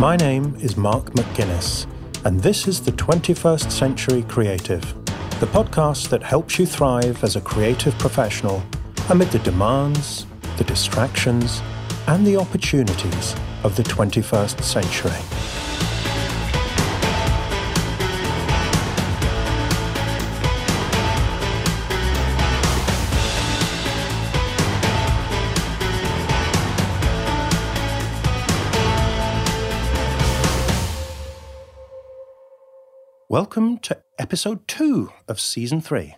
My name is Mark McGuinness, and this is the 21st Century Creative, the podcast that helps you thrive as a creative professional amid the demands, the distractions, and the opportunities of the 21st century. Welcome to episode two of season three,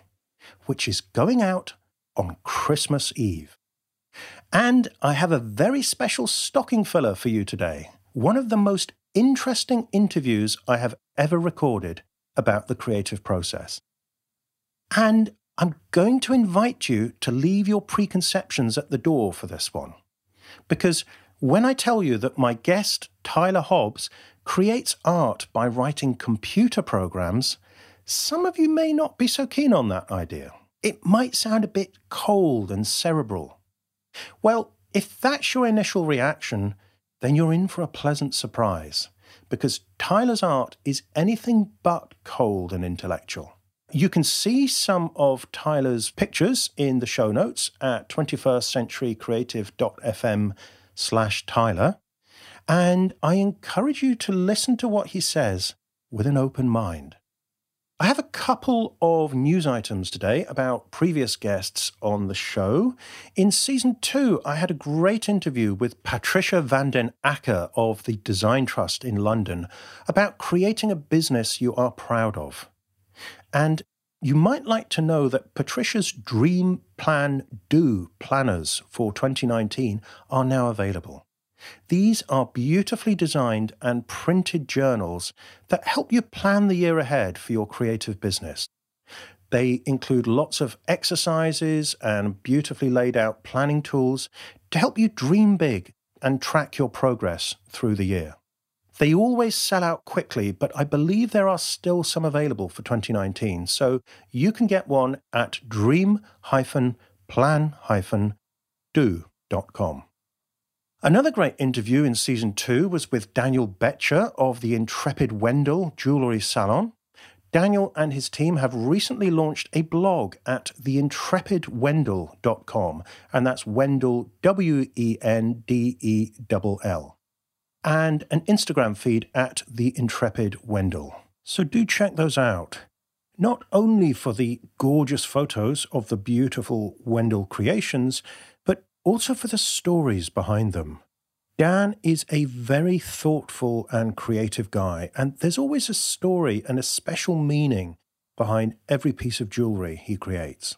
which is going out on Christmas Eve. And I have a very special stocking filler for you today. One of the most interesting interviews I have ever recorded about the creative process. And I'm going to invite you to leave your preconceptions at the door for this one. Because when I tell you that my guest, Tyler Hobbs, creates art by writing computer programs, some of you may not be so keen on that idea. It might sound a bit cold and cerebral. Well, if that's your initial reaction, then you're in for a pleasant surprise, because Tyler's art is anything but cold and intellectual. You can see some of Tyler's pictures in the show notes at 21stcenturycreative.fm slash Tyler. And I encourage you to listen to what he says with an open mind. I have a couple of news items today about previous guests on the show. In season two, I had a great interview with Patricia van den Akker of the Design Trust in London about creating a business you are proud of. And you might like to know that Patricia's Dream Plan Do planners for 2019 are now available. These are beautifully designed and printed journals that help you plan the year ahead for your creative business. They include lots of exercises and beautifully laid out planning tools to help you dream big and track your progress through the year. They always sell out quickly, but I believe there are still some available for 2019, so you can get one at dream-plan-do.com. Another great interview in season two was with Daniel Betcher of the Intrepid Wendell Jewellery Salon. Daniel and his team have recently launched a blog at theintrepidwendell.com, and that's Wendell, W E N D E L L, and an Instagram feed at The Intrepid Wendell. So do check those out. Not only for the gorgeous photos of the beautiful Wendell creations, also for the stories behind them. Dan is a very thoughtful and creative guy, and there's always a story and a special meaning behind every piece of jewellery he creates.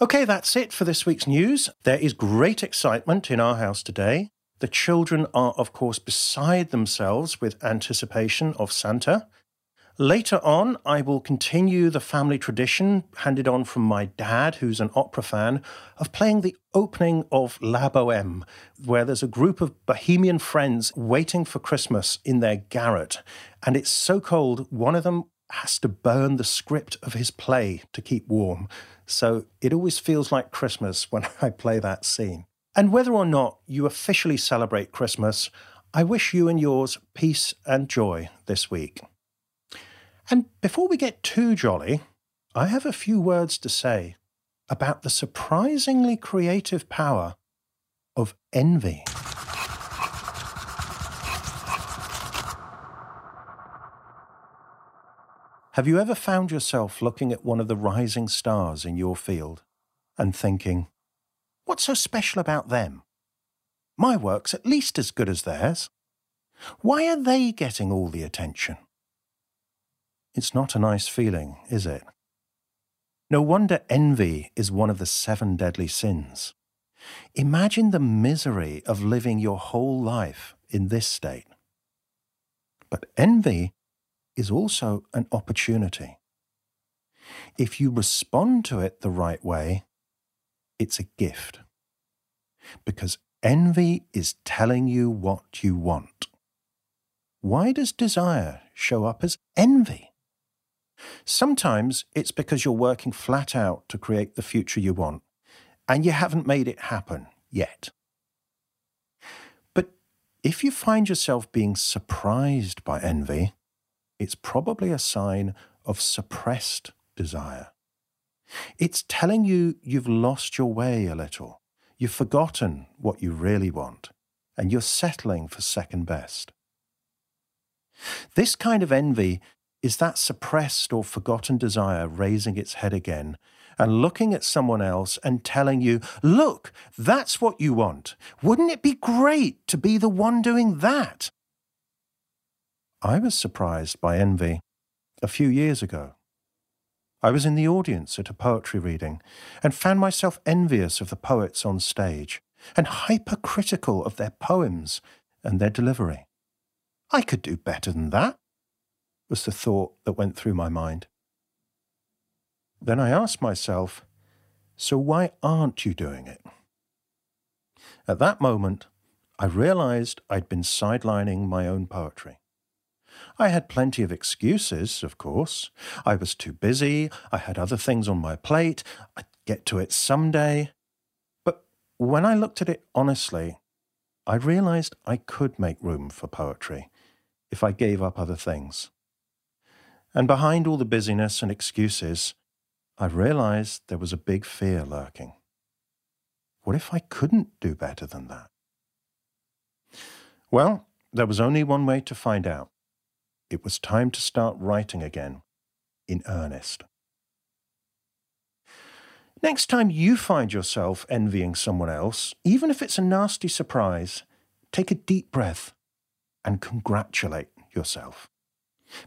Okay, that's it for this week's news. There is great excitement in our house today. The children are, of course, beside themselves with anticipation of Santa. Later on, I will continue the family tradition handed on from my dad, who's an opera fan, of playing the opening of La Boheme, where there's a group of bohemian friends waiting for Christmas in their garret. And it's so cold, one of them has to burn the script of his play to keep warm. So it always feels like Christmas when I play that scene. And whether or not you officially celebrate Christmas, I wish you and yours peace and joy this week. And before we get too jolly, I have a few words to say about the surprisingly creative power of envy. Have you ever found yourself looking at one of the rising stars in your field and thinking, what's so special about them? My work's at least as good as theirs. Why are they getting all the attention? It's not a nice feeling, is it? No wonder envy is one of the seven deadly sins. Imagine the misery of living your whole life in this state. But envy is also an opportunity. If you respond to it the right way, it's a gift. Because envy is telling you what you want. Why does desire show up as envy? Sometimes it's because you're working flat out to create the future you want, and you haven't made it happen yet. But if you find yourself being surprised by envy, it's probably a sign of suppressed desire. It's telling you you've lost your way a little. You've forgotten what you really want, and you're settling for second best. This kind of envy is that suppressed or forgotten desire raising its head again and looking at someone else and telling you, Look, that's what you want. Wouldn't it be great to be the one doing that? I was surprised by envy a few years ago. I was in the audience at a poetry reading and found myself envious of the poets on stage and hypercritical of their poems and their delivery. I could do better than that, was the thought that went through my mind. Then I asked myself, so why aren't you doing it? At that moment, I realized I'd been sidelining my own poetry. I had plenty of excuses, of course. I was too busy, I had other things on my plate, I'd get to it someday. But when I looked at it honestly, I realized I could make room for poetry if I gave up other things. And behind all the busyness and excuses, I realized there was a big fear lurking. What if I couldn't do better than that? Well, there was only one way to find out. It was time to start writing again, in earnest. Next time you find yourself envying someone else, even if it's a nasty surprise, take a deep breath and congratulate yourself.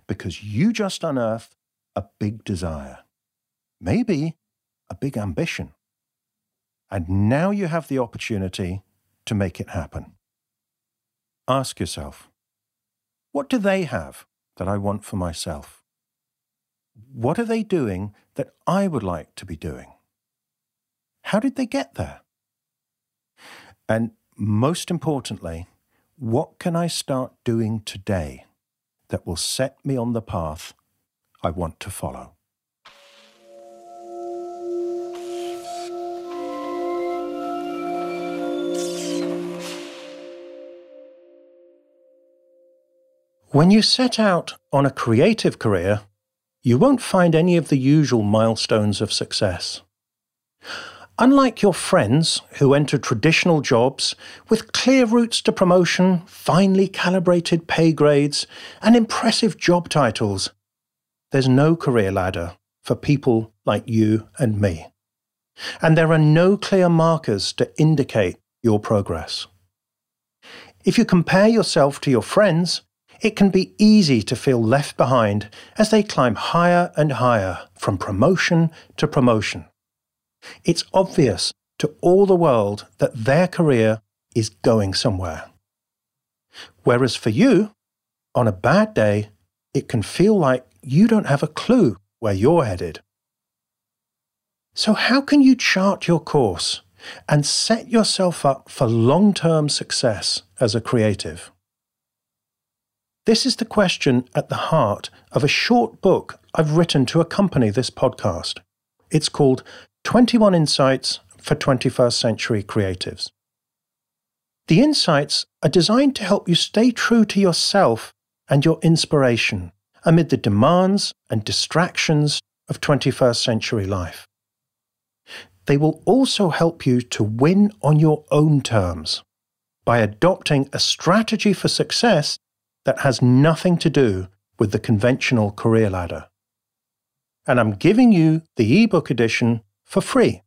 Because you just unearthed a big desire maybe a big ambition. And now you have the opportunity to make it happen. Ask yourself, what do they have that I want for myself? What are they doing that I would like to be doing? How did they get there? And most importantly, what can I start doing today that will set me on the path I want to follow? When you set out on a creative career, you won't find any of the usual milestones of success. Unlike your friends who enter traditional jobs with clear routes to promotion, finely calibrated pay grades, and impressive job titles, there's no career ladder for people like you and me. And there are no clear markers to indicate your progress. If you compare yourself to your friends, it can be easy to feel left behind as they climb higher and higher from promotion to promotion. It's obvious to all the world that their career is going somewhere. Whereas for you, on a bad day, it can feel like you don't have a clue where you're headed. So, how can you chart your course and set yourself up for long term success as a creative? This is the question at the heart of a short book I've written to accompany this podcast. It's called 21 Insights for 21st Century Creatives. The insights are designed to help you stay true to yourself and your inspiration amid the demands and distractions of 21st century life. They will also help you to win on your own terms by adopting a strategy for success that has nothing to do with the conventional career ladder. And I'm giving you the ebook edition for free.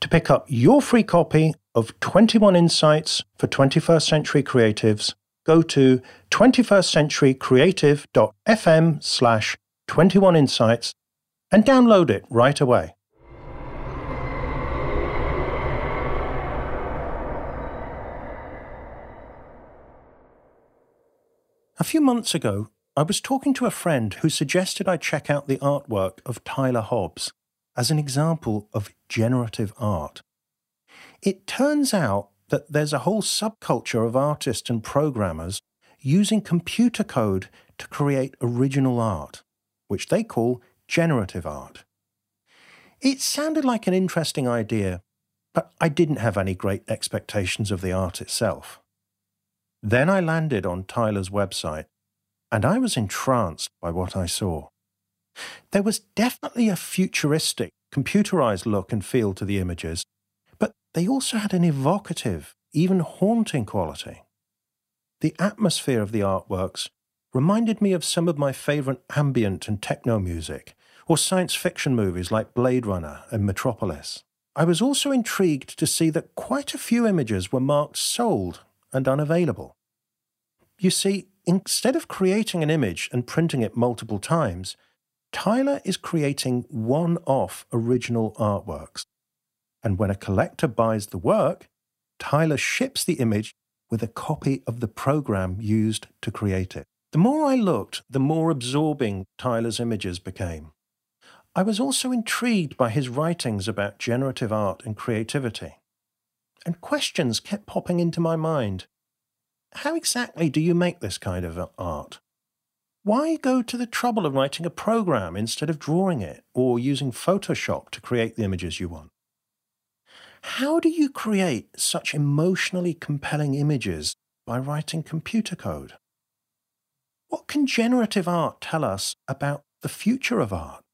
To pick up your free copy of 21 Insights for 21st Century Creatives, go to 21stcenturycreative.fm slash 21 Insights and download it right away. A few months ago, I was talking to a friend who suggested I check out the artwork of Tyler Hobbs as an example of generative art. It turns out that there's a whole subculture of artists and programmers using computer code to create original art, which they call generative art. It sounded like an interesting idea, but I didn't have any great expectations of the art itself. Then I landed on Tyler's website, and I was entranced by what I saw. There was definitely a futuristic, computerized look and feel to the images, but they also had an evocative, even haunting quality. The atmosphere of the artworks reminded me of some of my favorite ambient and techno music, or science fiction movies like Blade Runner and Metropolis. I was also intrigued to see that quite a few images were marked sold and unavailable. You see, instead of creating an image and printing it multiple times, Tyler is creating one off original artworks. And when a collector buys the work, Tyler ships the image with a copy of the program used to create it. The more I looked, the more absorbing Tyler's images became. I was also intrigued by his writings about generative art and creativity. And questions kept popping into my mind. How exactly do you make this kind of art? Why go to the trouble of writing a program instead of drawing it or using Photoshop to create the images you want? How do you create such emotionally compelling images by writing computer code? What can generative art tell us about the future of art?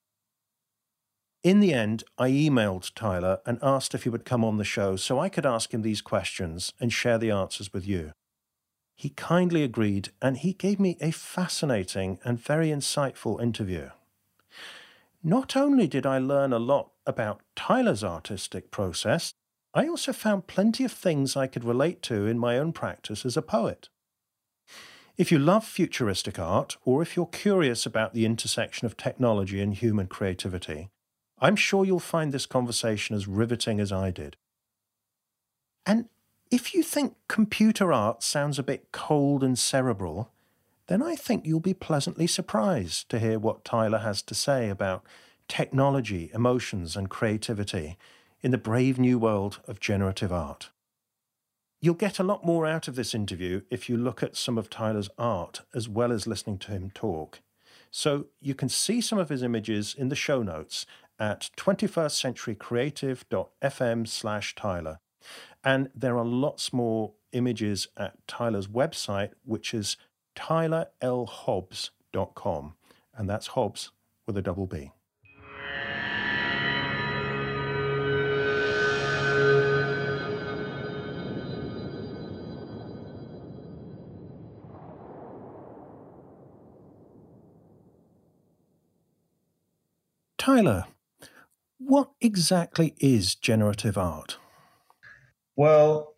In the end, I emailed Tyler and asked if he would come on the show so I could ask him these questions and share the answers with you. He kindly agreed and he gave me a fascinating and very insightful interview. Not only did I learn a lot about Tyler's artistic process, I also found plenty of things I could relate to in my own practice as a poet. If you love futuristic art, or if you're curious about the intersection of technology and human creativity, I'm sure you'll find this conversation as riveting as I did. And if you think computer art sounds a bit cold and cerebral, then I think you'll be pleasantly surprised to hear what Tyler has to say about technology, emotions, and creativity in the brave new world of generative art. You'll get a lot more out of this interview if you look at some of Tyler's art as well as listening to him talk. So you can see some of his images in the show notes at 21stcenturycreative.fm slash Tyler. And there are lots more images at Tyler's website, which is tylerlhobbs.com. And that's Hobbs with a double B. Tyler, what exactly is generative art? Well,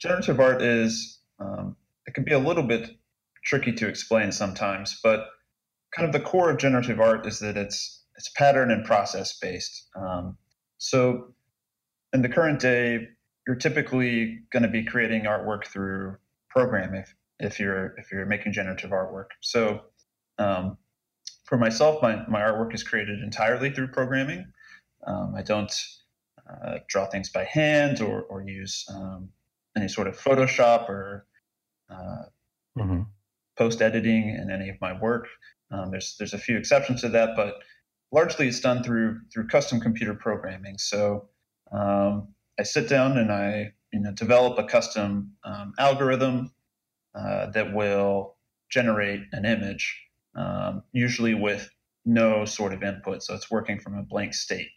generative art is, um, it can be a little bit tricky to explain sometimes, but kind of the core of generative art is that it's it's pattern and process based. Um, so in the current day, you're typically going to be creating artwork through program if if you're if you're making generative artwork. So um, for myself, my, my artwork is created entirely through programming. Um, I don't uh, draw things by hand or, or use um, any sort of Photoshop or uh, mm-hmm. post editing in any of my work. Um, there's there's a few exceptions to that, but largely it's done through through custom computer programming. So um, I sit down and I you know develop a custom um, algorithm uh, that will generate an image, um, usually with no sort of input. So it's working from a blank state.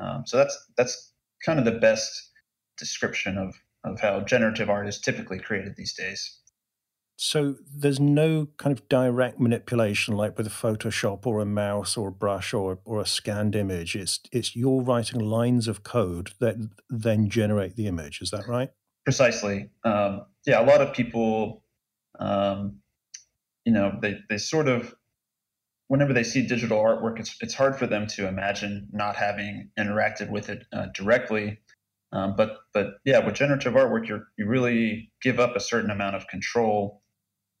Um, so that's that's kind of the best description of of how generative art is typically created these days. So there's no kind of direct manipulation like with a Photoshop or a mouse or a brush or or a scanned image. It's it's you're writing lines of code that then generate the image. Is that right? Precisely. Um, yeah, a lot of people, um, you know, they they sort of whenever they see digital artwork, it's it's hard for them to imagine not having interacted with it uh, directly. Um, but but yeah, with generative artwork, you you really give up a certain amount of control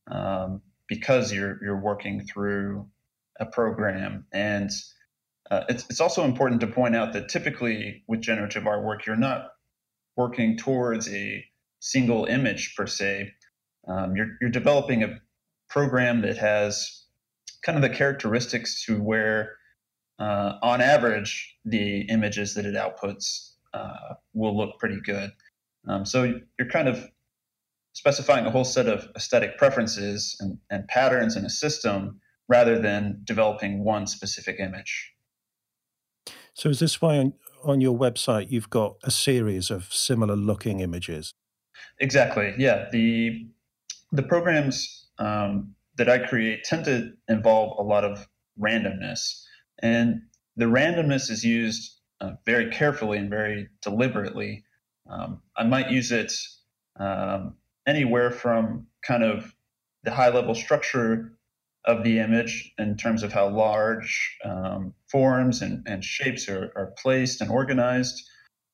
um, because you're you're working through a program, and uh, it's it's also important to point out that typically with generative artwork, you're not working towards a single image per se. Um, you're you're developing a program that has kind of the characteristics to where, uh, on average, the images that it outputs uh, will look pretty good. Um, so you're kind of specifying a whole set of aesthetic preferences and, and patterns in a system rather than developing one specific image. So, is this why on, on your website you've got a series of similar looking images? Exactly. Yeah. The the programs um, that I create tend to involve a lot of randomness, and the randomness is used uh, very carefully and very deliberately. Um, I might use it um, anywhere from kind of the high level structure of the image in terms of how large um, forms and, and shapes are, are, placed and organized,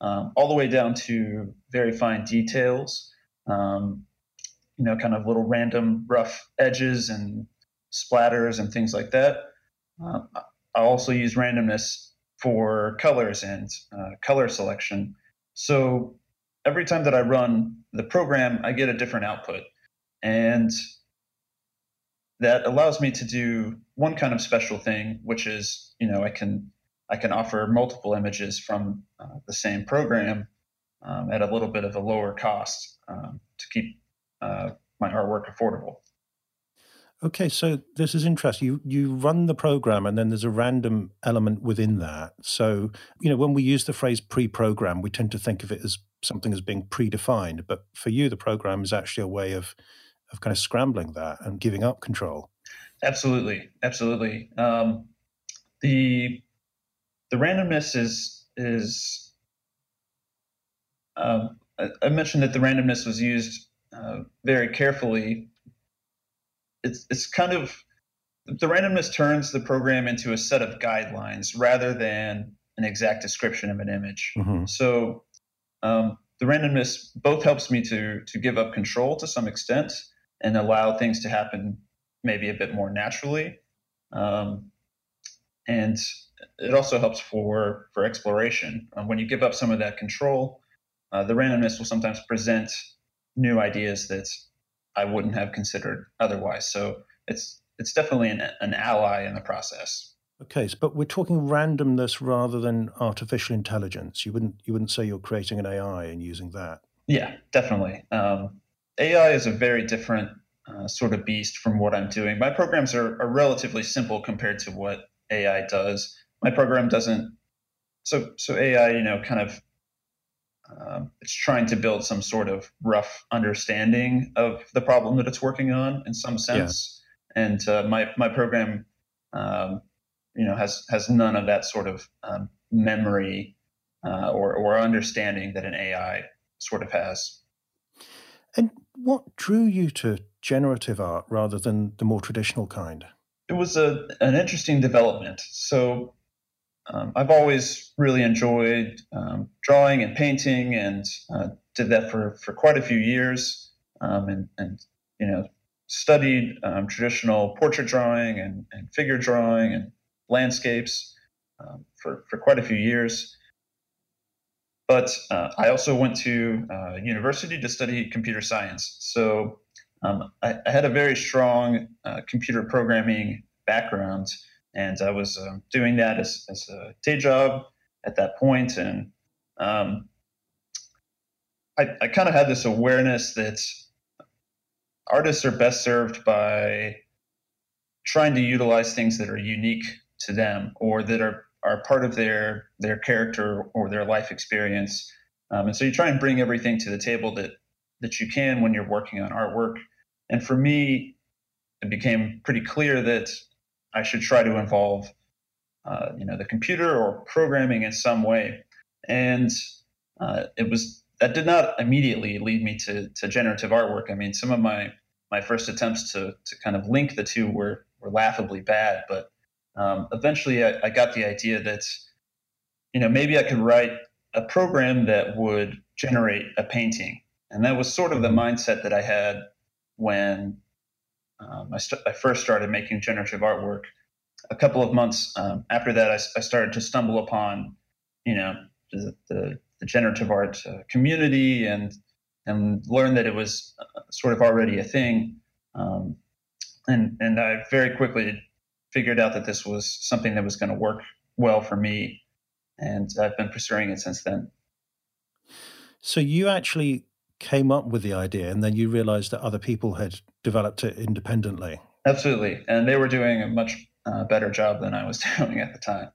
um, all the way down to very fine details, um, you know, kind of little random rough edges and splatters and things like that. Uh, I also use randomness for colors and uh, color selection. So every time that I run the program, I get a different output. And that allows me to do one kind of special thing, which is, you know, I can I can offer multiple images from uh, the same program um, at a little bit of a lower cost um, to keep uh, my artwork affordable. Okay, so this is interesting. You you run the program, and then there's a random element within that. So you know, when we use the phrase pre-program, we tend to think of it as something as being predefined. But for you, the program is actually a way of of kind of scrambling that and giving up control. Absolutely, absolutely. Um, the the randomness is is um, I mentioned that the randomness was used uh, very carefully it's it's kind of the randomness turns the program into a set of guidelines rather than an exact description of an image. Mm-hmm. So um, the randomness both helps me to to give up control to some extent and allow things to happen maybe a bit more naturally, um, and it also helps for for exploration. Um, when you give up some of that control, uh, the randomness will sometimes present new ideas that I wouldn't have considered otherwise. So it's it's definitely an, an ally in the process. Okay, but we're talking randomness rather than artificial intelligence. You wouldn't you wouldn't say you're creating an AI and using that. Yeah, definitely. Um, AI is a very different uh, sort of beast from what I'm doing. My programs are, are relatively simple compared to what AI does. My program doesn't. So so AI, you know, kind of um, it's trying to build some sort of rough understanding of the problem that it's working on in some sense. Yeah. And uh, my my program, um, you know, has has none of that sort of um, memory uh, or or understanding that an AI sort of has. And what drew you to generative art rather than the more traditional kind? It was a an interesting development. So um, I've always really enjoyed um, drawing and painting, and uh, did that for, for quite a few years, um, and, and you know studied um, traditional portrait drawing and, and, figure drawing and landscapes um, for for quite a few years. But uh, I also went to uh, university to study computer science, so um, I, I, had a very strong uh, computer programming background and I was uh, doing that as, as a day job at that point, and um, I, I kind of had this awareness that artists are best served by trying to utilize things that are unique to them or that are, are part of their their character or their life experience. Um, and so you try and bring everything to the table that that you can when you're working on artwork. And for me, it became pretty clear that I should try to involve, uh, you know, the computer or programming in some way. And uh, it was that did not immediately lead me to, to generative artwork. I mean, some of my my first attempts to to kind of link the two were were laughably bad, but um, eventually I, I got the idea that you know maybe I could write a program that would generate a painting, and that was sort of the mindset that I had when um, I, st- I, first started making generative artwork. A couple of months um, after that, I, I, started to stumble upon, you know, the, the, the generative art uh, community and and learn that it was uh, sort of already a thing. Um, and and I very quickly figured out that this was something that was going to work well for me, and I've been pursuing it since then. So you actually came up with the idea and then you realized that other people had developed it independently. Absolutely. And they were doing a much uh, better job than I was doing at the time.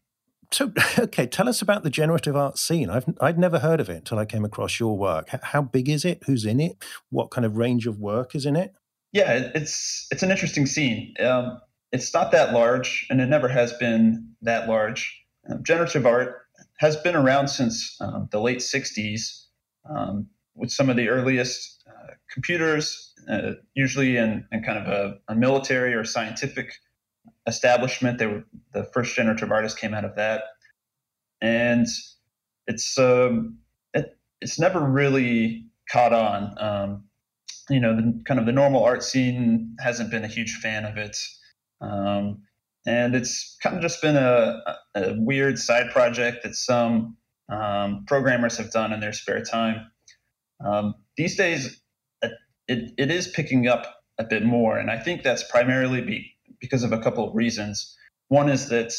So, okay, tell us about the generative art scene. I've I'd never heard of it until I came across your work. How big is it? Who's in it? What kind of range of work is in it? Yeah, it's it's an interesting scene. Um, it's not that large, and it never has been that large. Um, generative art has been around since um, the late '60s, um, with some of the earliest uh, computers, uh, usually in, in, kind of a, a, military or scientific establishment. They were the first generative artists came out of that, and it's um, it, it's never really caught on. Um, you know, the kind of the normal art scene hasn't been a huge fan of it. Um, and it's kind of just been a, a weird side project that some um, programmers have done in their spare time. Um, these days, it, it is picking up a bit more, and I think that's primarily be, because of a couple of reasons. One is that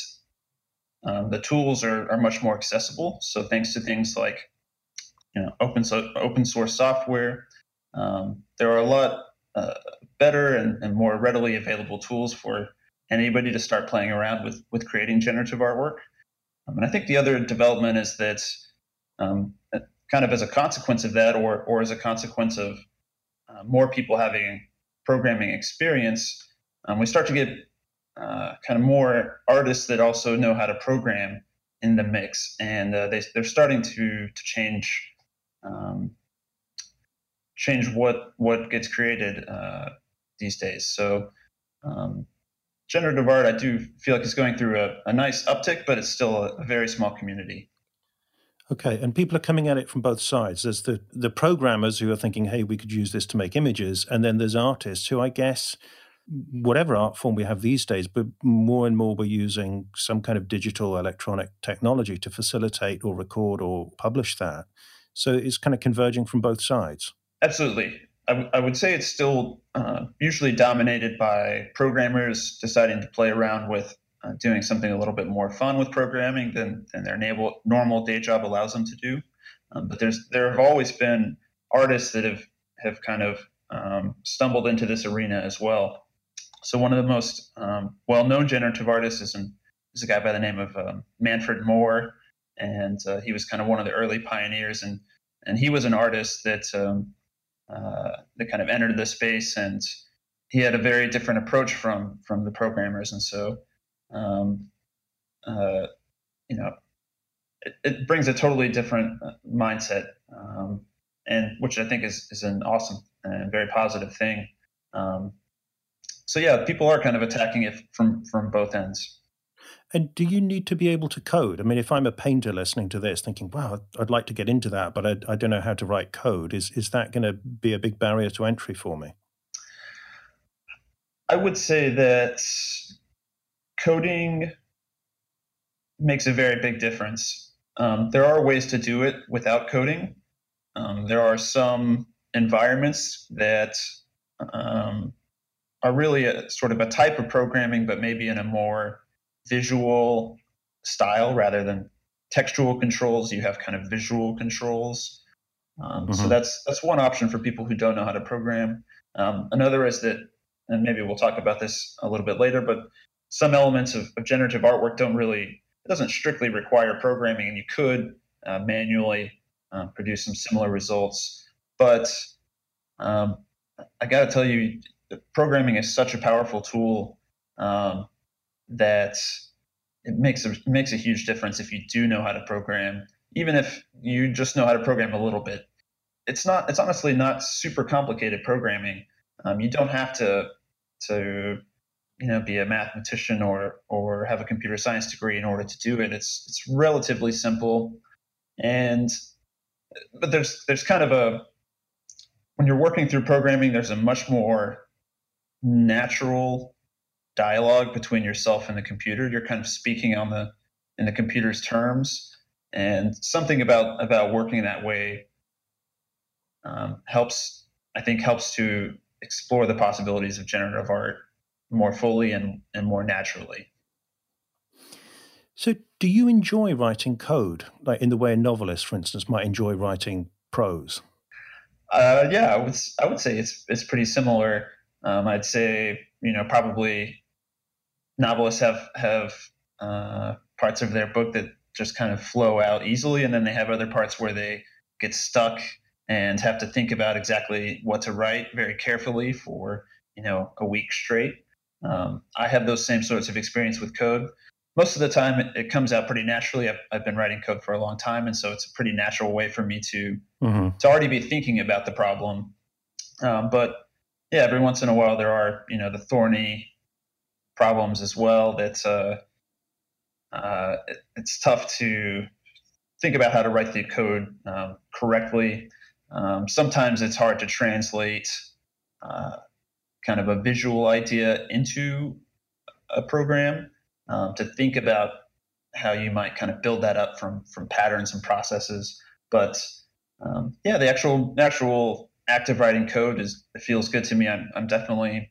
um, the tools are, are much more accessible. So thanks to things like you know open so, open source software, um, there are a lot uh, better and, and, more readily available tools for anybody to start playing around with with creating generative artwork. Um, and I think the other development is that um, kind of as a consequence of that, or or as a consequence of uh, more people having programming experience, um, we start to get uh, kind of more artists that also know how to program in the mix, and uh, they they're starting to to change um, change what what gets created uh, these days. So um, generative art, I do feel like it's going through a, a nice uptick, but it's still a, a, very small community. Okay, and people are coming at it from both sides. There's the the programmers who are thinking, "Hey, we could use this to make images," and then there's artists who, I guess, whatever art form we have these days, but more and more we're using some kind of digital electronic technology to facilitate or record or publish that. So it's kind of converging from both sides. Absolutely. I, w- I would say it's still uh, usually dominated by programmers deciding to play around with uh, doing something a little bit more fun with programming than, than their naval, normal day job allows them to do. Um, but there's there have always been artists that have have kind of um, stumbled into this arena as well. So one of the most um, well-known generative artists is, an, is a guy by the name of um, Manfred Mohr, and uh, he was kind of one of the early pioneers. And and he was an artist that um, uh, that kind of entered the space, and he had a very different approach from from the programmers, and so um, uh, you know it, it, brings a totally different uh, mindset, um, and which I think is is an awesome and very positive thing. Um, so yeah, people are kind of attacking it from from both ends. And do you need to be able to code? I mean, if I'm a painter listening to this, thinking, "Wow, I'd like to get into that, but I, I don't know how to write code," is is that going to be a big barrier to entry for me? I would say that coding makes a very big difference. Um, there are ways to do it without coding. Um, there are some environments that um, are really a, sort of a type of programming, but maybe in a more visual style rather than textual controls. You have kind of visual controls. Um, mm-hmm. So that's that's one option for people who don't know how to program. Um, another is that, and maybe we'll talk about this a little bit later, but some elements of, of generative artwork don't really it doesn't strictly require programming, and you could uh, manually uh, produce some similar results. But um, I got to tell you, programming is such a powerful tool um, that it makes a, makes a huge difference if you do know how to program, even if you just know how to program a little bit. It's not. It's honestly not super complicated programming. Um, you don't have to to you know be a mathematician or or have a computer science degree in order to do it. It's it's relatively simple, and but there's there's kind of a when you're working through programming, there's a much more natural dialogue between yourself and the computer. You're kind of speaking on the in the computer's terms, and something about about working that way um, helps. I think helps to explore the possibilities of generative art more fully and, and more naturally. So, do you enjoy writing code, like in the way a novelist, for instance, might enjoy writing prose? Uh, yeah, I would I would say it's it's pretty similar. Um, I'd say you know probably novelists have have uh, parts of their book that just kind of flow out easily, and then they have other parts where they get stuck and have to think about exactly what to write very carefully for you know a week straight. Um, I have those same sorts of experience with code. Most of the time, it, it comes out pretty naturally. I've, I've, been writing code for a long time, and so it's a pretty natural way for me to mm-hmm. to already be thinking about the problem. Um, but yeah, every once in a while, there are you know the thorny problems as well that uh, uh, it, it's tough to think about how to write the code um, correctly. Um, sometimes it's hard to translate uh, kind of a visual idea into a program um, to think about how you might kind of build that up from from patterns and processes. But um, yeah, the actual actual active writing code is it feels good to me. I'm I'm definitely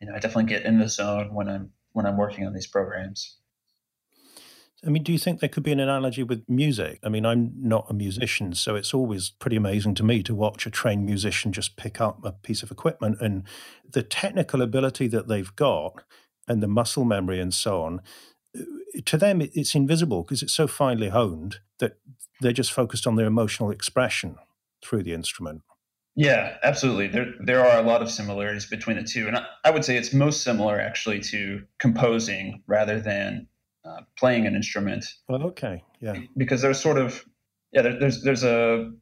you know I definitely get in the zone when I'm when I'm working on these programs. I mean, do you think there could be an analogy with music? I mean, I'm not a musician, so it's always pretty amazing to me to watch a trained musician just pick up a piece of equipment and the technical ability that they've got and the muscle memory and so on. Uh, to them, it's invisible because it's so finely honed that they're just focused on their emotional expression through the instrument. Yeah, absolutely. There there are a lot of similarities between the two, and I, I would say it's most similar actually to composing rather than uh, playing an instrument. Well, okay, yeah. Because there's sort of yeah, there, there's there's a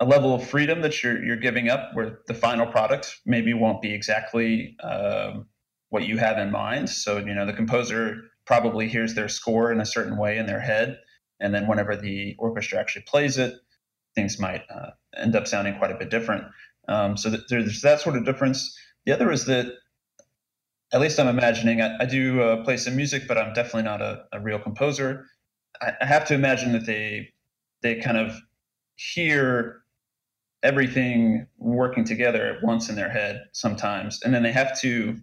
a level of freedom that you're you're giving up where the final product maybe won't be exactly um, what you have in mind. So you know the composer probably hears their score in a certain way in their head, and then whenever the orchestra actually plays it, things might uh, end up sounding quite a bit different. Um, so there's that sort of difference. The other is that at least I'm imagining. I, I do uh, play some music, but I'm definitely not a, a real composer. I, I, have to imagine that they they kind of hear everything working together at once in their head sometimes, and then they have to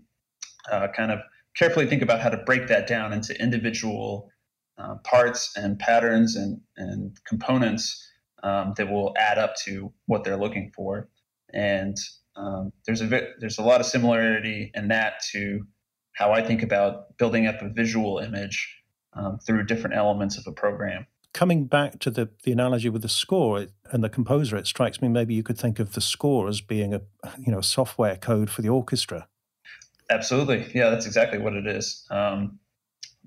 uh, kind of carefully think about how to break that down into individual uh, parts and patterns and and components um, that will add up to what they're looking for. And um, there's a there's a lot of similarity in that to how I think about building up a visual image um, through different elements of a program. Coming back to the, the analogy with the score and the composer, it strikes me maybe you could think of the score as being a you know software code for the orchestra. Absolutely, yeah, that's exactly what it is. Um,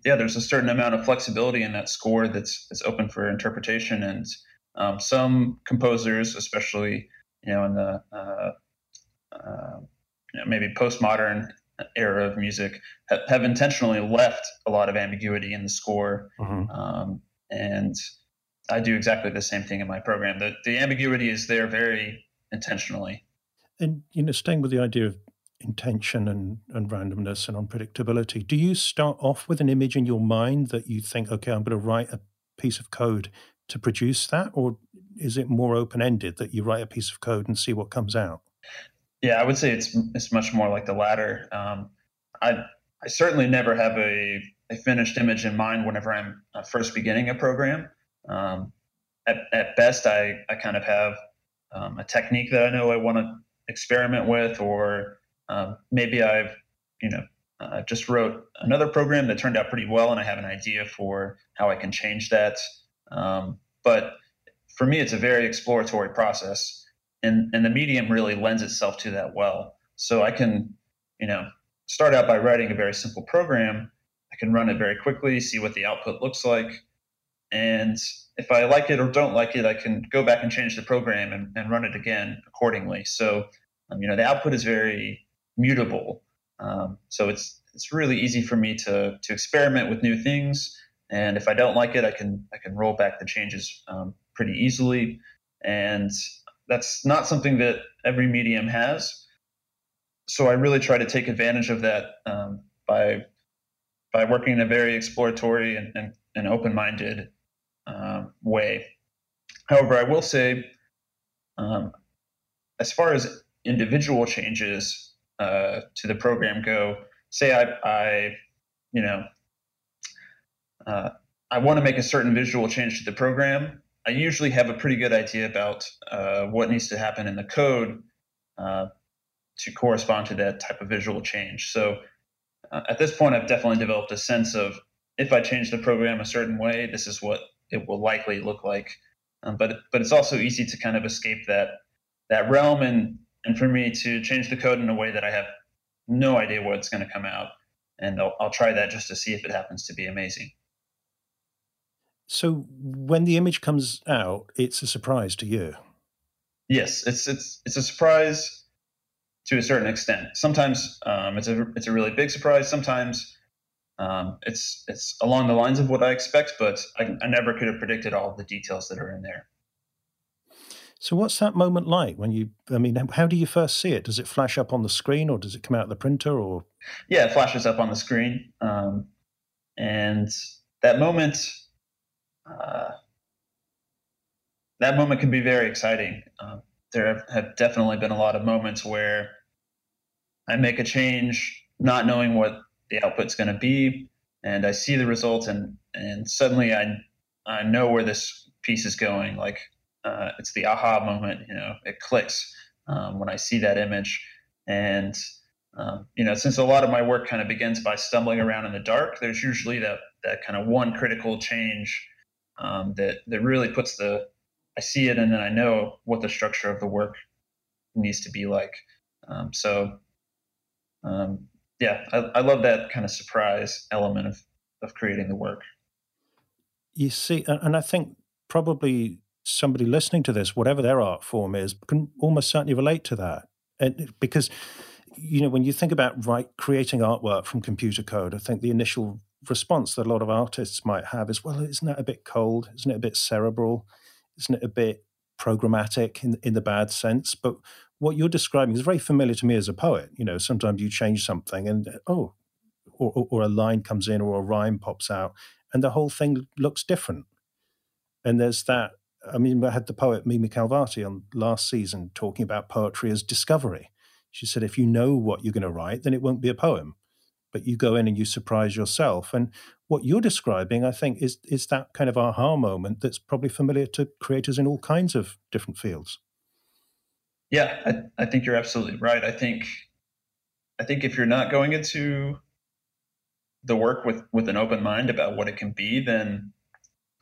yeah, there's a certain amount of flexibility in that score that's that's open for interpretation, and um, some composers, especially you know in the uh, uh, you know, maybe postmodern era of music have, have, intentionally left a lot of ambiguity in the score. Mm-hmm. um, and i do exactly the same thing in my program. The, the ambiguity is there very intentionally. And you know staying with the idea of intention and, and randomness and unpredictability do you start off with an image in your mind that you think okay i'm going to write a piece of code to produce that or is it more open-ended that you write a piece of code and see what comes out yeah, I would say it's it's much more like the latter. Um, I I certainly never have a, a finished image in mind whenever I'm uh, first beginning a program. Um, at, at best, I, I kind of have um, a technique that I know I want to experiment with, or um, maybe I've you know uh, just wrote another program that turned out pretty well, and I have an idea for how I can change that. Um, but for me, it's a very exploratory process and and the medium really lends itself to that well. So I can, you know, start out by writing a very simple program. I can run it very quickly, see what the output looks like, and if I like it or don't like it, I can go back and change the program and, and run it again accordingly. So, um, you know, the output is very mutable. Um, so it's it's really easy for me to to experiment with new things. And if I don't like it, I can I can roll back the changes um, pretty easily. And that's not something that every medium has. So I really try to take advantage of that um, by by working in a very exploratory and, and, and open-minded um, way. However, I will say, um, as far as individual changes uh, to the program go, say I, I you know, uh, I want to make a certain visual change to the program, I usually have a pretty good idea about uh, what needs to happen in the code uh, to correspond to that type of visual change. So uh, at this point, I've definitely developed a sense of if I change the program a certain way, this is what it will likely look like. Um, but but it's also easy to kind of escape that that realm and and for me to change the code in a way that I have no idea what's going to come out, and I'll, I'll try that just to see if it happens to be amazing. So when the image comes out, it's a surprise to you. Yes, it's it's it's a surprise to a certain extent. Sometimes um, it's a it's a really big surprise. Sometimes um, it's it's along the lines of what I expect, but I, I never could have predicted all the details that are in there. So, what's that moment like when you? I mean, how do you first see it? Does it flash up on the screen, or does it come out of the printer, or? Yeah, it flashes up on the screen, um, and that moment, uh, that moment can be very exciting. Uh, there have, have definitely been a lot of moments where I make a change, not knowing what the output's going to be, and I see the result, and and suddenly I I know where this piece is going. Like uh, it's the aha moment. You know, it clicks um, when I see that image, and um, you know, since a lot of my work kind of begins by stumbling around in the dark, there's usually that that kind of one critical change um, that that really puts the I see it, and then I know what the structure of the work needs to be like. Um, so um, yeah, I, I love that kind of surprise element of of creating the work. You see, and I think probably somebody listening to this, whatever their art form is, can almost certainly relate to that. And because you know, when you think about right creating artwork from computer code, I think the initial response that a lot of artists might have is, well, isn't that a bit cold? Isn't it a bit cerebral? Isn't it a bit programmatic in in the bad sense? But what you're describing is very familiar to me as a poet. You know, sometimes you change something and oh, or, or a line comes in or a rhyme pops out, and the whole thing looks different. And there's that. I mean, I had the poet Mimi Khalvati on last season talking about poetry as discovery. She said, if you know what you're going to write, then it won't be a poem, but you go in and you surprise yourself. And what you're describing, I think, is is that kind of aha moment that's probably familiar to creators in all kinds of different fields. Yeah, I, I think you're absolutely right. I think I think if you're not going into the work with with an open mind about what it can be, then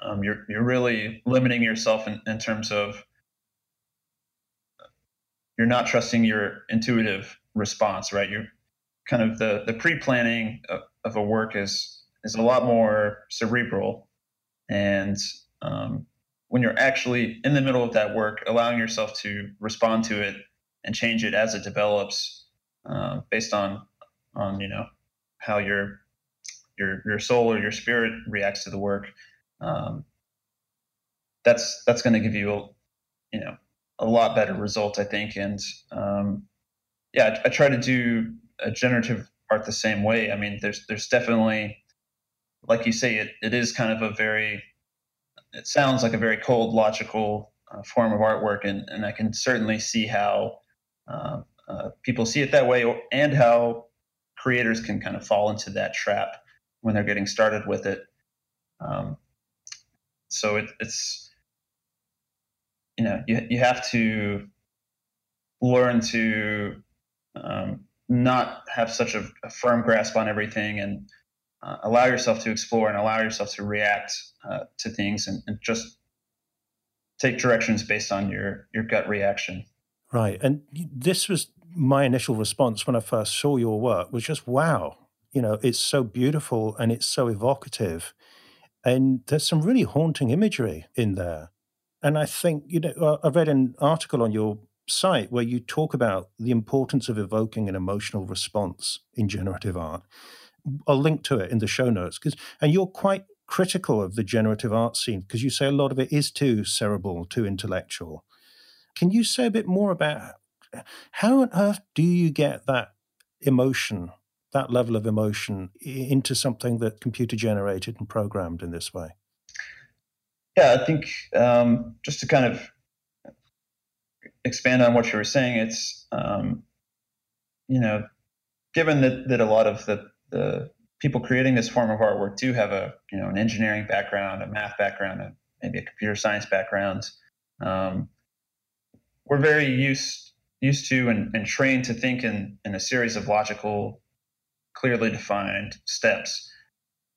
um, you're you're really limiting yourself in, in terms of you're not trusting your intuitive response, right? You're kind of the the pre planning of, of, a work is is a lot more cerebral, and um, when you're actually in the middle of that work, allowing yourself to respond to it and change it as it develops, uh, based on on you know how your your your soul or your spirit reacts to the work. Um, that's that's going to give you a you know a lot better result, I think. And um, yeah, I, I try to do generative art the same way. I mean, there's there's definitely like you say, it, it is kind of a very it sounds like a very cold, logical uh, form of artwork, and, and I can certainly see how uh, uh, people see it that way, and how creators can kind of fall into that trap when they're getting started with it. Um, so it, it's you know you you have to learn to um, not have such a, a, firm grasp on everything and uh, allow yourself to explore and allow yourself to react uh, to things and, and, just take directions based on your your gut reaction. Right. And this was my initial response when i first saw your work was just wow you know it's so beautiful and it's so evocative. And there's some really haunting imagery in there. And i think you know i read an article on your site where you talk about the importance of evoking an emotional response in generative art I'll link to it in the show notes because and you're quite critical of the generative art scene because you say a lot of it is too cerebral, too intellectual. Can you say a bit more about how on earth do you get that emotion, that level of emotion, into something that computer generated and programmed in this way? Yeah, I think um, just to kind of expand on what you were saying, it's um, you know, given that that a lot of the the people creating this form of artwork do have a you know an engineering background, a math background, maybe a computer science background, um, we're very used used to and, and trained to think in, in a series of logical, clearly defined steps.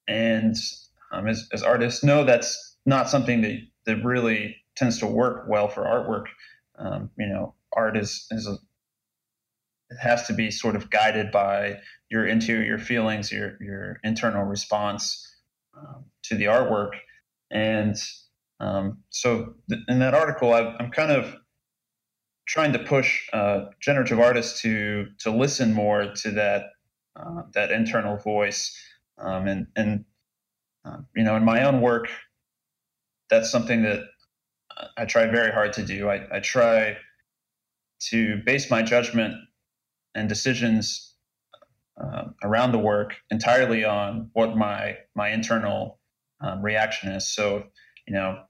And um, as, as artists know, that's not something that, that really tends to work well for artwork. Um, you know, art is, is a, it has to be sort of guided by your interior feelings, your your internal response um, to the artwork, and um, so th- in that article, i am kind of trying to push uh, generative artists to to listen more to that uh, that internal voice, um, and and uh, you know, in my own work, that's something that I try very hard to do. I, I try to base my judgment and decisions uh, around the work entirely on what my my internal um, reaction is. So, you know,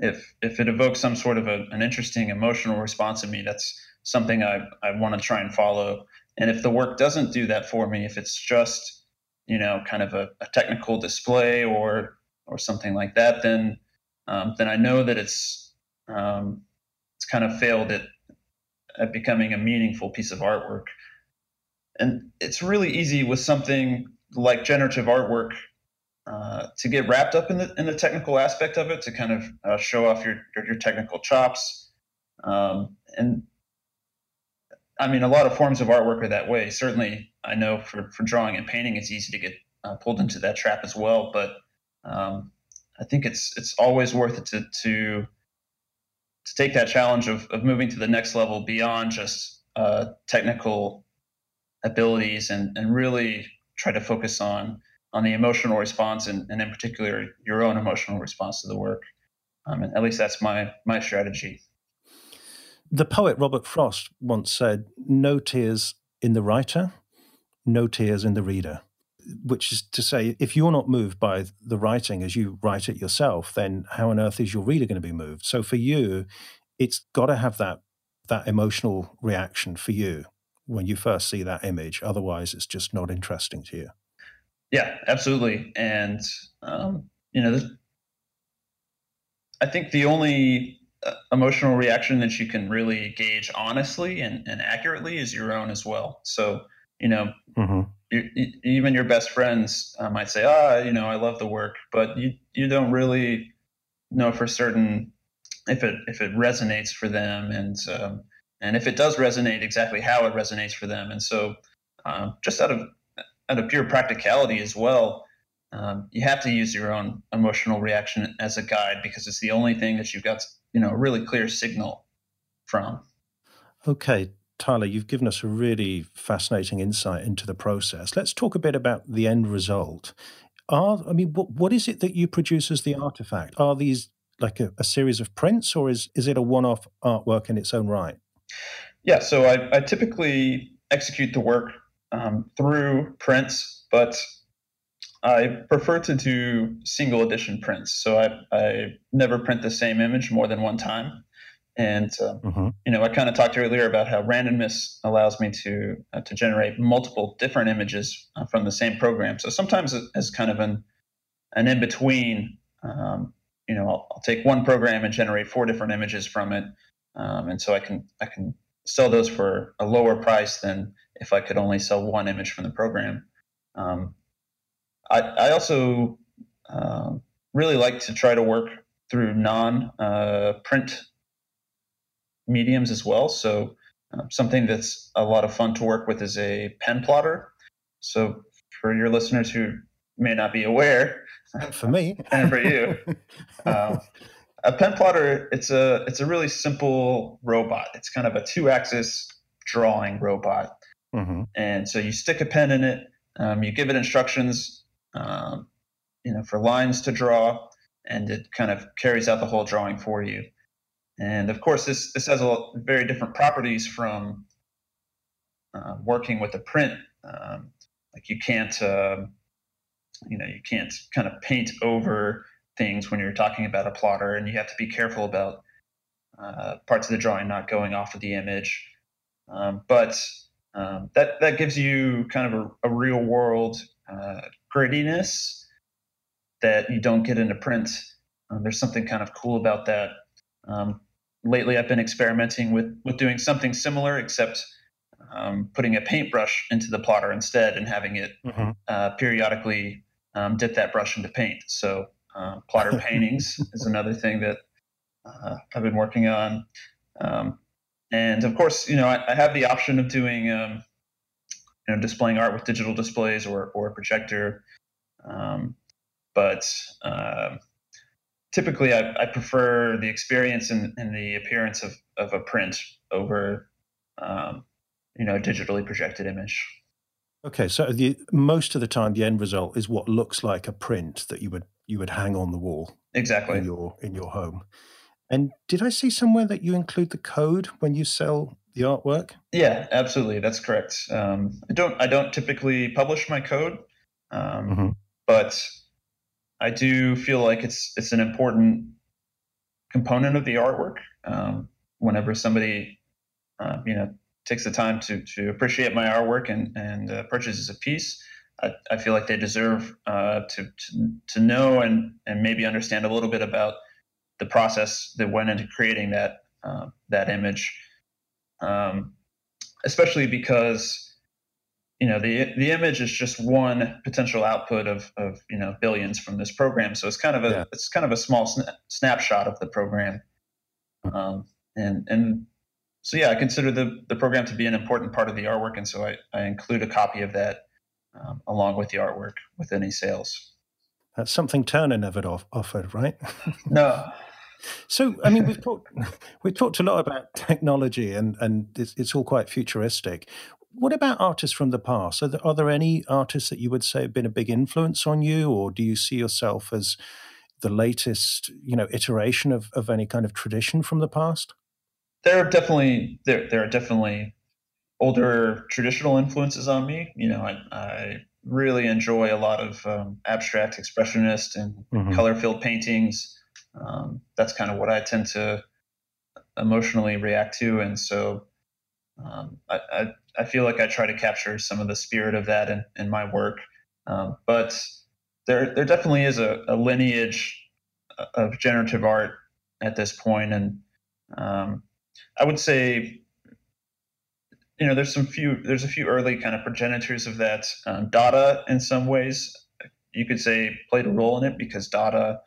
if if it evokes some sort of a, an interesting emotional response in me, that's something I, I want to try and follow. And if the work doesn't do that for me, if it's just you know kind of a, a technical display or or something like that, then um, then I know that it's um, it's kind of failed at at becoming a meaningful piece of artwork. And it's really easy with something like generative artwork uh, to get wrapped up in the in the technical aspect of it, to kind of uh, show off your your, technical chops. Um, and I mean, a lot of forms of artwork are that way. Certainly, I know for for drawing and painting, it's easy to get uh, pulled into that trap as well. But um, I think it's it's always worth it to to to take that challenge of, of moving to the next level beyond just uh, technical abilities and, and really try to focus on on the emotional response and, and in particular your own emotional response to the work. Um, and at least that's my my strategy. The poet Robert Frost once said, "No tears in the writer, no tears in the reader." Which is to say, if you're not moved by the writing as you write it yourself, then how on earth is your reader going to be moved? So for you, it's got to have that that emotional reaction for you when you first see that image. Otherwise, it's just not interesting to you. Yeah, absolutely. And, um, you know, I think the only uh, emotional reaction that you can really gauge honestly and, and accurately is your own as well. So, you know, mm-hmm. Even your best friends uh, might say, ah, you know, I love the work, but you, you don't really know for certain if it, if it resonates for them and, um, and if it does resonate exactly how it resonates for them. And so, um, just out of out of pure practicality as well, um, you have to use your own emotional reaction as a guide because it's the only thing that you've got, you know, a really clear signal from. Okay, Tyler, you've given us a really fascinating insight into the process. Let's talk a bit about the end result. Are I mean, what what is it that you produce as the artifact? Are these like a, a series of prints, or is is it a one-off artwork in its own right? Yeah, so I, I typically execute the work um, through prints, but I prefer to do single edition prints. So I, I never print the same image more than one time. And uh, mm-hmm. you know, I kind of talked earlier about how randomness allows me to uh, to generate multiple different images uh, from the same program. So sometimes as kind of an an in between, um, you know, I'll, I'll, take one program and generate four different images from it, um, and so I can I can sell those for a lower price than if I could only sell one image from the program. Um, I, I, also uh, really like to try to work through non uh, print mediums as well. So, uh, something that's a lot of fun to work with is a pen plotter. So, for your listeners who may not be aware, for me and for you, um, a pen plotter it's a it's a really simple robot. It's kind of a two axis drawing robot. Mm-hmm. And so you stick a pen in it, um, you give it instructions, um, you know, for lines to draw, and it kind of carries out the whole drawing for you. And of course, this this has a very different properties from uh, working with a print. Um, like you can't, uh, you know, you can't kind of paint over things when you're talking about a plotter, and you have to be careful about uh, parts of the drawing not going off of the image. Um, but um, that that gives you kind of a, a real world uh, grittiness that you don't get in a print. Um, there's something kind of cool about that. Um, lately, I've been experimenting with with doing something similar, except um, putting a paintbrush into the plotter instead and having it mm-hmm. uh, periodically um, dip that brush into paint. So uh, plotter paintings is another thing that uh, I've been working on. Um, and of course, you know, I, I have the option of doing, um, you know, displaying art with digital displays or, or a projector. Um, but uh, typically, I, I, prefer the experience and, and, the appearance of, of a print over, um, you know, a digitally projected image. Okay, so the most of the time, the end result is what looks like a print that you would you would hang on the wall. Exactly in your in your home. And did I see somewhere that you include the code when you sell the artwork? Yeah, absolutely. That's correct. Um, I don't I don't typically publish my code, um, mm-hmm. but I do feel like it's it's an important component of the artwork. Um, whenever somebody uh, you know takes the time to to appreciate my artwork and and uh, purchases a piece, I, I, feel like they deserve uh, to, to to know and and maybe understand a little bit about the process that went into creating that uh, that image, um, especially because you know the the image is just one potential output of of you know billions from this program. So it's kind of a yeah. it's kind of a small sna- snapshot of the program, um, and and so yeah, I consider the the program to be an important part of the artwork, and so I, I include a copy of that um, along with the artwork with any sales. That's something Turner never offered, right? no, so, I mean, we've talked we've talked a lot about technology, and and it's, it's, all quite futuristic. What about artists from the past? Are there, are there any artists that you would say have been a big influence on you, or do you see yourself as the latest, you know, iteration of, of any kind of tradition from the past? There are definitely there there are definitely older traditional influences on me. You know, I, I really enjoy a lot of um, abstract expressionist and mm-hmm. color field paintings um, that's kind of what I tend to emotionally react to, and so um, I, I, I feel like I try to capture some of the spirit of that in, in my work. Um, but there there definitely is a, a, lineage of generative art at this point, and um, I would say you know there's some few there's a few early kind of progenitors of that. Um, Dada, in some ways, you could say played a role in it because Dada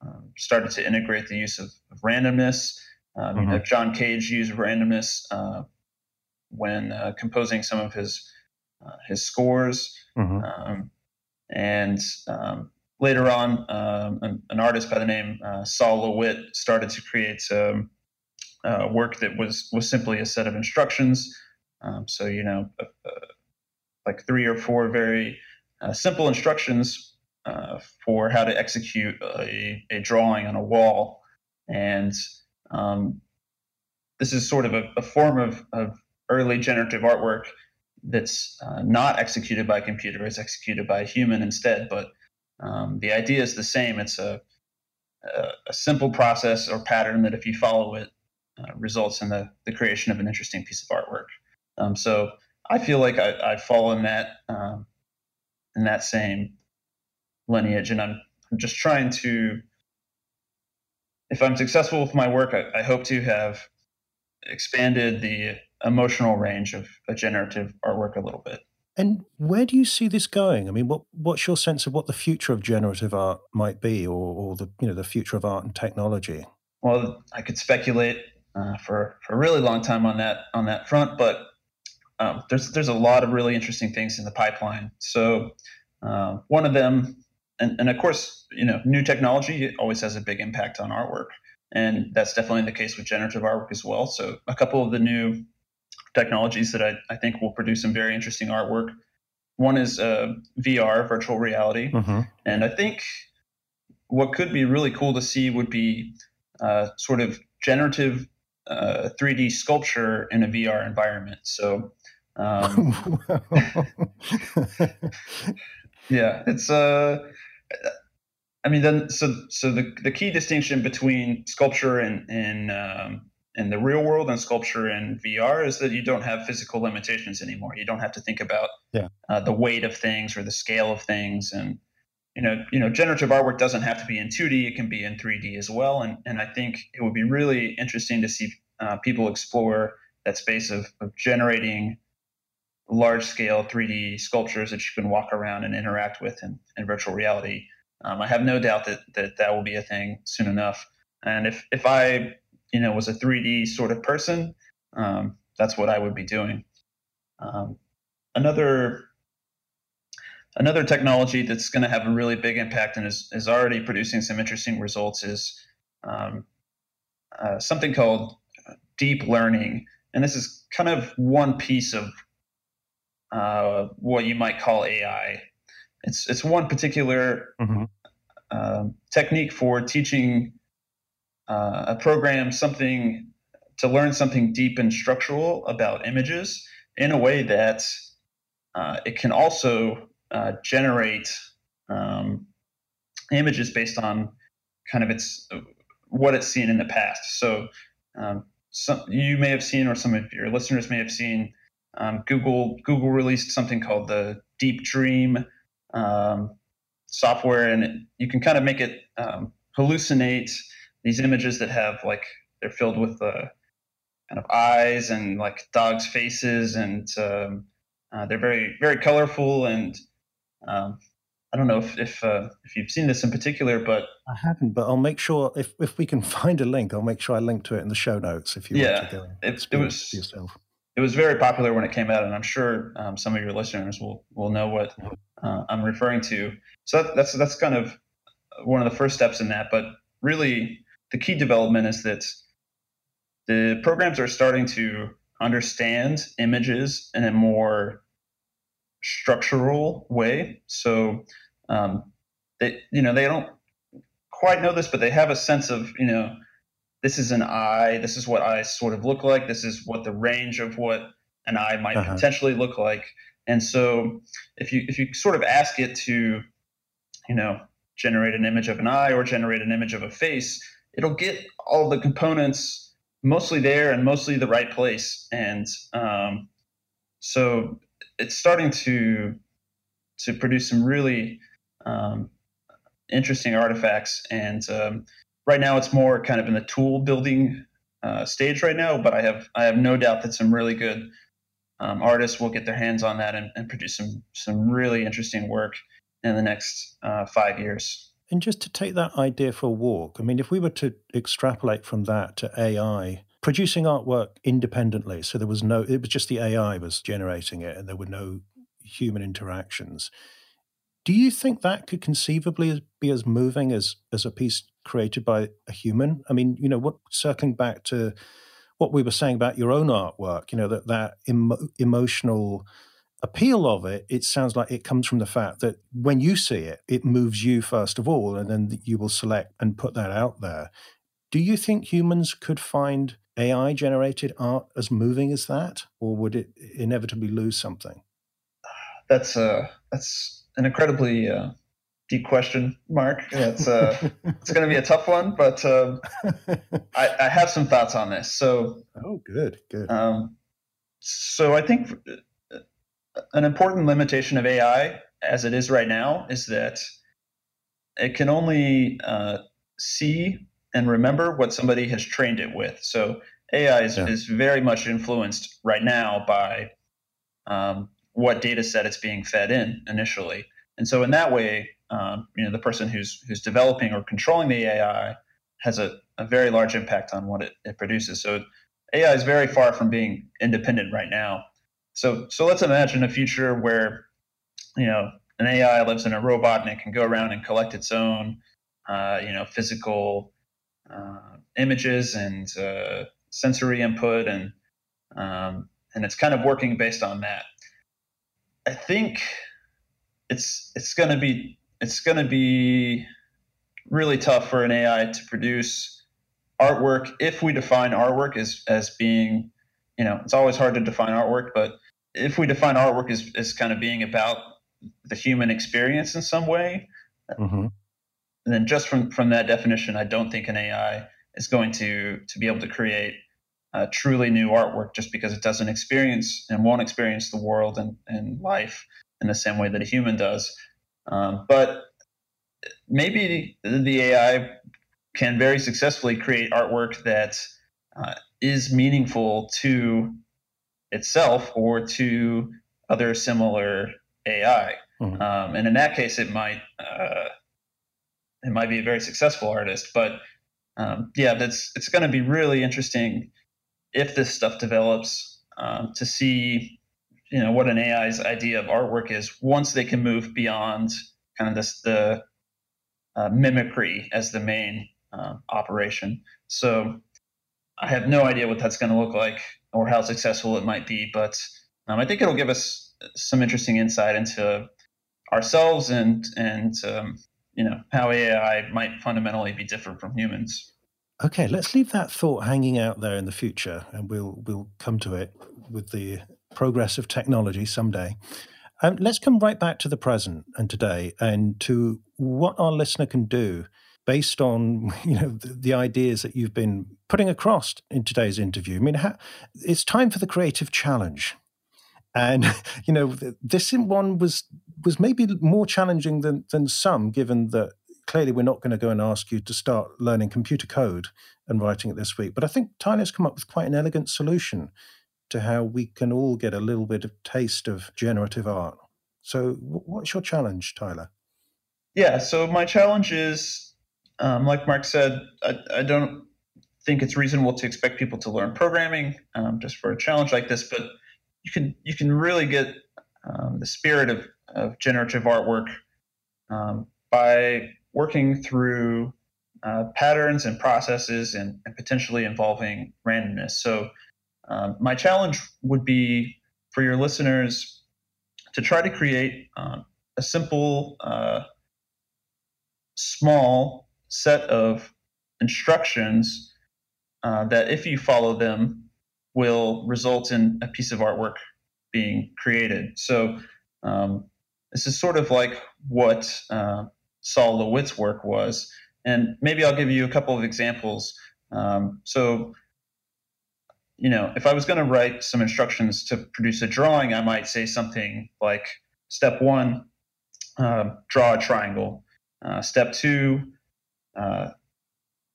um, started to integrate the use of, of randomness. Um, mm-hmm. You know. John Cage used randomness uh, when uh, composing some of his uh, his scores, mm-hmm. um, and um, later on, um, an, an, artist by the name uh, Sol LeWitt started to create um, uh, work that was was simply a set of instructions. so you know, like three or four very uh, simple instructions uh, for how to execute a, a, drawing on a wall. And um, this is sort of a, a form of, of, early generative artwork that's uh, not executed by a computer, it's executed by a human instead. But um, the idea is the same. It's a, a, a, simple process or pattern that, if you follow it, uh, results in the, the creation of an interesting piece of artwork. Um, so I feel like I, I fall in that um, in that same lineage, and I'm, I'm just trying to. If I'm successful with my work, I, I hope to have expanded the emotional range of a generative artwork a little bit. And where do you see this going? I mean, what what's your sense of what the future of generative art might be, or, or the you know the future of art and technology? Well, I could speculate uh, for for a really long time on that on that front, but um, there's there's a lot of really interesting things in the pipeline. So uh, one of them and, and of course, you know, new technology always has a big impact on artwork. And that's definitely the case with generative artwork as well. So a couple of the new technologies that I, I think will produce some very interesting artwork. One is uh, VR, virtual reality. Mm-hmm. And I think what could be really cool to see would be uh, sort of generative uh, 3D sculpture in a VR environment. So, um, yeah, it's uh, I mean, then so so the the key distinction between sculpture and in um, in the real world and sculpture in VR is that you don't have physical limitations anymore. You don't have to think about yeah. uh, the weight of things or the scale of things, and you know, you know, generative artwork doesn't have to be in 2D; it can be in 3D as well. And and I think it would be really interesting to see uh, people explore that space of, of generating large scale 3D sculptures that you can walk around and interact with in, in virtual reality. Um, I have no doubt that, that that will be a thing soon enough. And if, if I, you know, was a 3D sort of person, um, that's what I would be doing. Um, another another technology that's going to have a really big impact and is, is already producing some interesting results is um, uh, something called deep learning. And this is kind of one piece of uh, what you might call AI. It's it's one particular mm-hmm. uh, technique for teaching uh, a program something to learn something deep and structural about images in a way that uh, it can also uh, generate um, images based on kind of its what it's seen in the past. So um, some, you may have seen, or some of your listeners may have seen, um, Google Google released something called the Deep Dream um, software, and it, you can kind of make it um, hallucinate these images that have like they're filled with uh, kind of eyes and like dogs' faces, and um, uh, they're very very colorful. And um, I don't know if if, uh, if you've seen this in particular, but I haven't. But I'll make sure if if we can find a link, I'll make sure I link to it in the show notes. If you yeah, want to go it, it was yourself it was very popular when it came out, and I'm sure um, some of your listeners will will know what uh, I'm referring to. So that, that's that's kind of one of the first steps in that. But really, the key development is that the programs are starting to understand images in a more structural way. So um, they you know they don't quite know this, but they have a sense of you know this is an eye. This is what eyes sort of look like. This is what the range of what an eye might uh-huh. potentially look like. And so if you if you sort of ask it to, you know, generate an image of an eye or generate an image of a face, it'll get all the components mostly there and mostly the right place. And um, so it's starting to to produce some really um, interesting artifacts and um, right now it's more kind of in the tool building uh, stage right now, but I have I have no doubt that some really good um, artists will get their hands on that and, and, produce some some really interesting work in the next uh, five years. And just to take that idea for a walk, I mean, if we were to extrapolate from that to AI, producing artwork independently, so there was no, it was just the AI was generating it, and there were no human interactions. Do you think that could conceivably be as moving as as a piece created by a human? I mean, you know, what circling back to what we were saying about your own artwork, you know, that that emo- emotional appeal of it, it sounds like it comes from the fact that when you see it, it moves you first of all, and then you will select and put that out there. Do you think humans could find AI generated art as moving as that, or would it inevitably lose something? That's uh, that's an incredibly uh, deep question, Mark. It's uh, it's going to be a tough one, but um, I, I, have some thoughts on this. So, oh, good, good. Um, so I think an important limitation of AI, as it is right now, is that it can only uh, see and remember what somebody has trained it with. So AI is, yeah. is very much influenced right now by um, what data set it's being fed in initially. And so in that way, um, you know, the person who's who's developing or controlling the AI has a, a very large impact on what it, it produces. So AI is very far from being independent right now. So so let's imagine a future where you know an AI lives in a robot and it can go around and collect its own uh, you know physical uh, images and uh, sensory input and um, and it's kind of working based on that. I think it's it's going to be it's going to be really tough for an AI to produce artwork if we define artwork as as being you know it's always hard to define artwork but if we define artwork as, as kind of being about the human experience in some way mm-hmm. then just from from that definition i don't think an ai is going to to be able to create uh, truly new artwork just because it doesn't experience and won't experience the world and, and life in the same way that a human does. Um, but maybe the AI can very successfully create artwork that uh, is meaningful to itself or to other similar AI. Mm-hmm. Um, and in that case, it might uh, it might be a very successful artist. But um, yeah, that's it's going to be really interesting if this stuff develops um, to see you know what an AI's idea of artwork is once they can move beyond kind of this the uh, mimicry as the main uh, operation. So I have no idea what that's going to look like or how successful it might be, but um, I think it'll give us some interesting insight into ourselves and and um, you know how AI might fundamentally be different from humans. Okay, let's leave that thought hanging out there in the future, and we'll we'll come to it with the progress of technology someday. Um, let's come right back to the present and today, and to what our listener can do based on you know the, the ideas that you've been putting across in today's interview. I mean, it's time for the creative challenge. And you know, this one was was maybe more challenging than than some, given that clearly we're not going to go and ask you to start learning computer code and writing it this week. But I think Tyler's come up with quite an elegant solution to how we can all get a little bit of taste of generative art. So, what's your challenge, Tyler? Yeah, so my challenge is, um, like Mark said, I, I, don't think it's reasonable to expect people to learn programming um, just for a challenge like this, but you can you can really get um, the spirit of, of generative artwork um, by working through uh, patterns and processes and, and, potentially involving randomness. So, um, my challenge would be for your listeners to try to create um, a simple, uh, small set of instructions uh, that, if you follow them, will result in a piece of artwork being created. So um, this is sort of like what uh, Sol LeWitt's work was. And maybe I'll give you a couple of examples. Um, so, you know, if I was going to write some instructions to produce a drawing, I might say something like step one, uh, draw a triangle. Uh, step two, uh,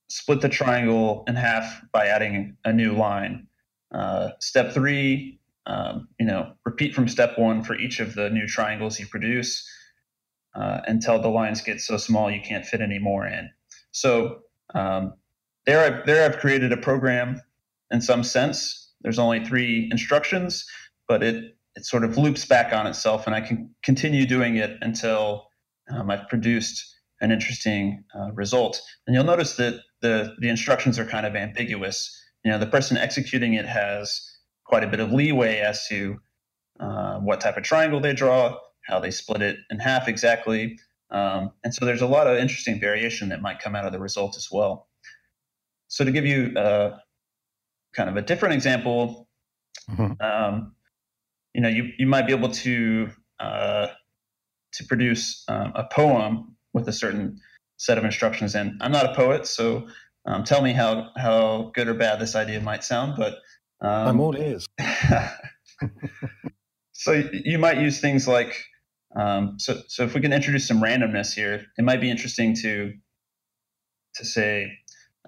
split the triangle in half by adding a new line. Uh, step three, um, you know, repeat from step one for each of the new triangles you produce uh, until the lines get so small you can't fit any more in. So um, there, I've, there I've created a program in some sense. There's only three instructions, but it it sort of loops back on itself, and I can continue doing it until um, I've produced an interesting uh, result. And you'll notice that the the instructions are kind of ambiguous you know the person executing it has quite a bit of leeway as to uh, what type of triangle they draw, how they split it in half exactly, um, and so there's a lot of interesting variation that might come out of the result as well. So to give you uh, kind of a different example, mm-hmm. um, you know, you, you might be able to uh, to produce um, a poem with a certain set of instructions. And I'm not a poet, so um, tell me how how good or bad this idea might sound, but um, I'm all ears. so you might use things like um, so so if we can introduce some randomness here, it might be interesting to to say,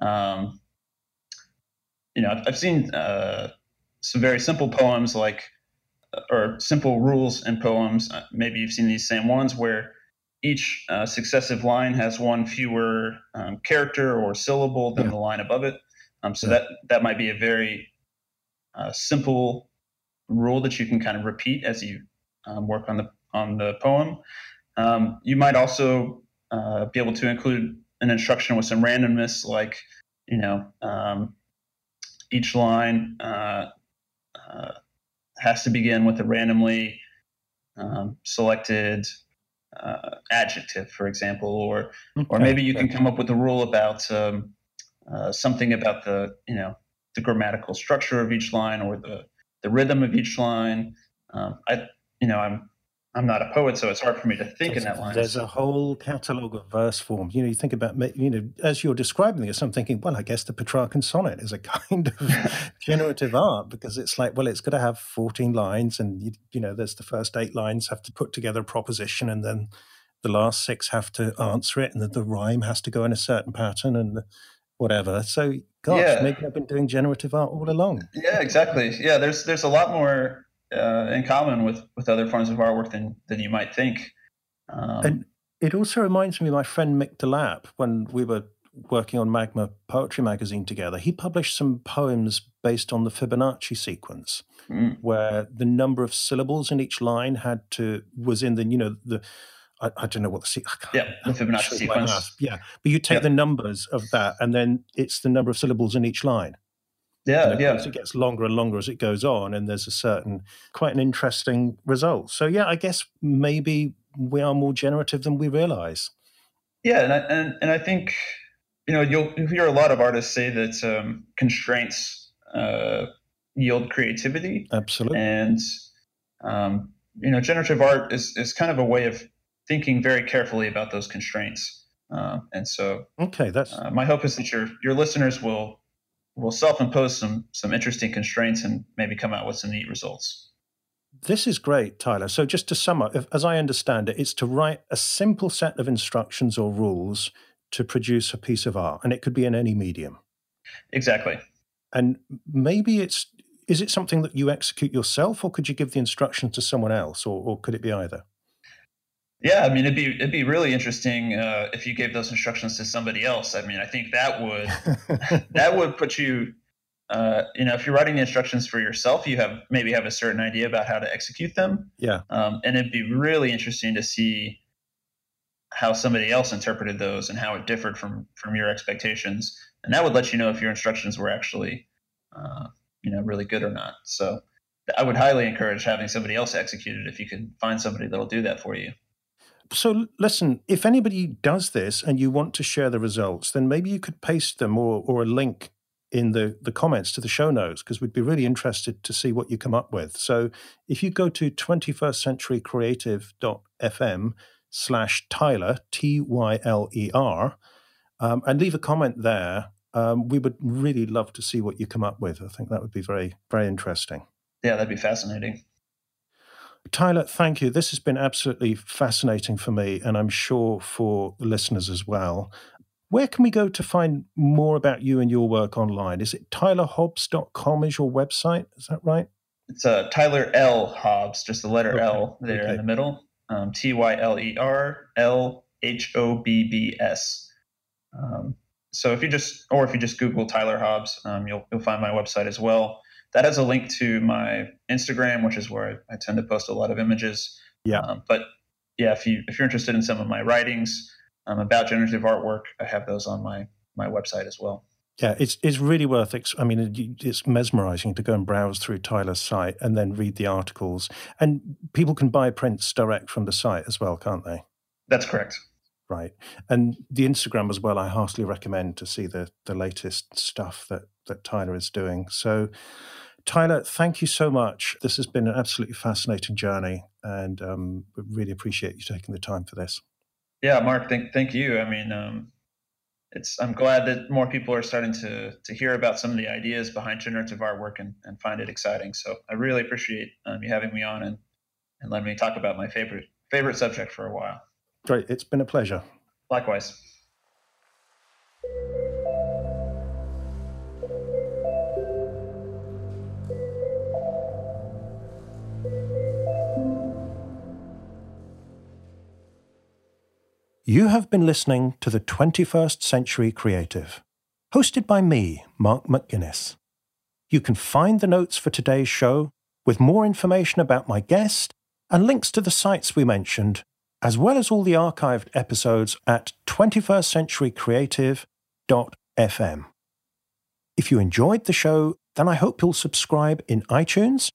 um, you know, I've seen uh, some very simple poems like or simple rules in poems. Uh, maybe you've seen these same ones where each uh, successive line has one fewer um, character or syllable than yeah. the line above it. Um, so yeah. that that might be a very uh, simple rule that you can kind of repeat as you um, work on the on the poem. Um, you might also uh, be able to include an instruction with some randomness, like you know um, each line uh, uh, has to begin with a randomly um, selected uh, adjective, for example, or okay. or maybe you can come up with a rule about um, uh, something about the you know the grammatical structure of each line or the the rhythm of each line. Um, I you know I'm I'm not a poet, so it's hard for me to think there's, in that line. There's a whole catalogue of verse forms. You know, you think about, you know, as you're describing this, I'm thinking, well, I guess the Petrarchan sonnet is a kind of generative art because it's like, well, it's got to have 14 lines, and you, you know, there's the first eight lines have to put together a proposition, and then the last six have to answer it, and the, the rhyme has to go in a certain pattern, and whatever. So, gosh, yeah. maybe I've been doing generative art all along. Yeah, exactly. Yeah, there's there's a lot more uh, in common with with other forms of artwork than than you might think. Um, and it also reminds me of my friend Mick Delap when we were working on Magma Poetry Magazine together. He published some poems based on the Fibonacci sequence, mm. where the number of syllables in each line had to was in the you know the I, I don't know what the sequence. Yeah, the Fibonacci sequence. Yeah, but you take yeah. the numbers of that, and then it's the number of syllables in each line. Yeah, yeah. It gets longer and longer as it goes on, and there's a certain quite an interesting result. So yeah, I guess maybe we are more generative than we realize. Yeah, and I, and and I think you know you'll hear a lot of artists say that um, constraints uh, yield creativity. Absolutely, and um, you know generative art is is kind of a way of thinking very carefully about those constraints. Uh, and so, okay, that's uh, my hope is that your your listeners will will self-impose some some interesting constraints and maybe come out with some neat results. This is great, Tyler. So, just to sum up, if, as I understand it, it's to write a simple set of instructions or rules to produce a piece of art, and it could be in any medium. Exactly. And maybe it's is it something that you execute yourself, or could you give the instructions to someone else, or, or could it be either? Yeah, I mean, it'd be it'd be really interesting uh, if you gave those instructions to somebody else. I mean, I think that would that would put you, uh, you know, if you're writing the instructions for yourself, you have maybe have a certain idea about how to execute them. Yeah, um, and it'd be really interesting to see how somebody else interpreted those and how it differed from from your expectations, and that would let you know if your instructions were actually, uh, you know, really good or not. So. I would highly encourage having somebody else execute it if you can find somebody that'll do that for you. So, listen, if anybody does this and you want to share the results, then maybe you could paste them or, or a link in the, the comments to the show notes because we'd be really interested to see what you come up with. So, if you go to 21stcenturycreative.fm slash Tyler, T Y L E R, um, and leave a comment there, um, we would really love to see what you come up with. I think that would be very, very interesting. Yeah, that'd be fascinating. Tyler, thank you. This has been absolutely fascinating for me, and I'm sure for the listeners as well. Where can we go to find more about you and your work online? Is it tylerhobbs.com is your website? Is that right? It's uh, Tyler L. Hobbs, just the letter okay. L there okay. in the middle. Um, T Y L E R L H O B B S. Um, so if you just, or if you just Google Tyler Hobbs, um, you'll you'll find my website as well that has a link to my Instagram, which is where I, I tend to post a lot of images. Yeah. Um, but yeah, if you if you're interested in some of my writings um, about generative artwork, I have those on my my website as well. Yeah, it's it's really worth. Ex- I mean, it's mesmerizing to go and browse through Tyler's site and then read the articles. And people can buy prints direct from the site as well, can't they? That's correct. Right, and the Instagram as well. I heartily recommend to see the the latest stuff that that Tyler is doing. So, Tyler, thank you so much. This has been an absolutely fascinating journey, and um, we really appreciate you taking the time for this. Yeah, Mark, thank thank you. I mean, um, it's I'm glad that more people are starting to to hear about some of the ideas behind generative artwork and, and find it exciting. So I really appreciate um, you having me on and and letting me talk about my favorite favorite subject for a while. Great, it's been a pleasure. Likewise. You have been listening to the 21st Century Creative, hosted by me, Mark McGuinness. You can find the notes for today's show with more information about my guest and links to the sites we mentioned, as well as all the archived episodes at 21stcenturycreative.fm. If you enjoyed the show, then I hope you'll subscribe in iTunes,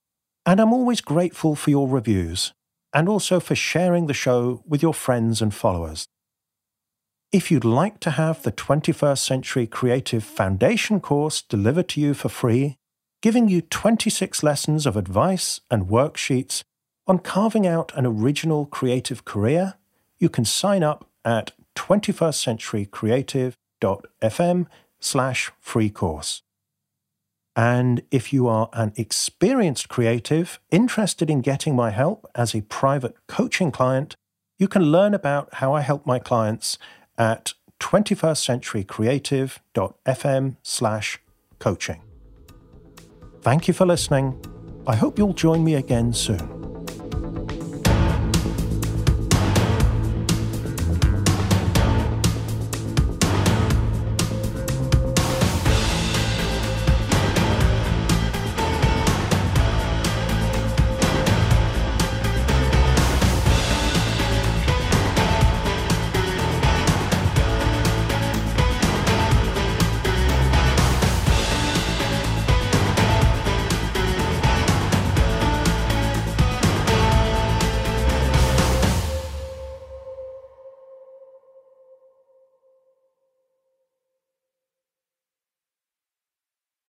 and I'm always grateful for your reviews and also for sharing the show with your friends and followers. If you'd like to have the 21st Century Creative Foundation course delivered to you for free, giving you 26 lessons of advice and worksheets on carving out an original creative career, you can sign up at 21stcenturycreative.fm slash free course. And if you are an experienced creative interested in getting my help as a private coaching client, You can learn about how I help my clients at 21stcenturycreative.fm slash coaching. Thank you for listening. I hope you'll join me again soon.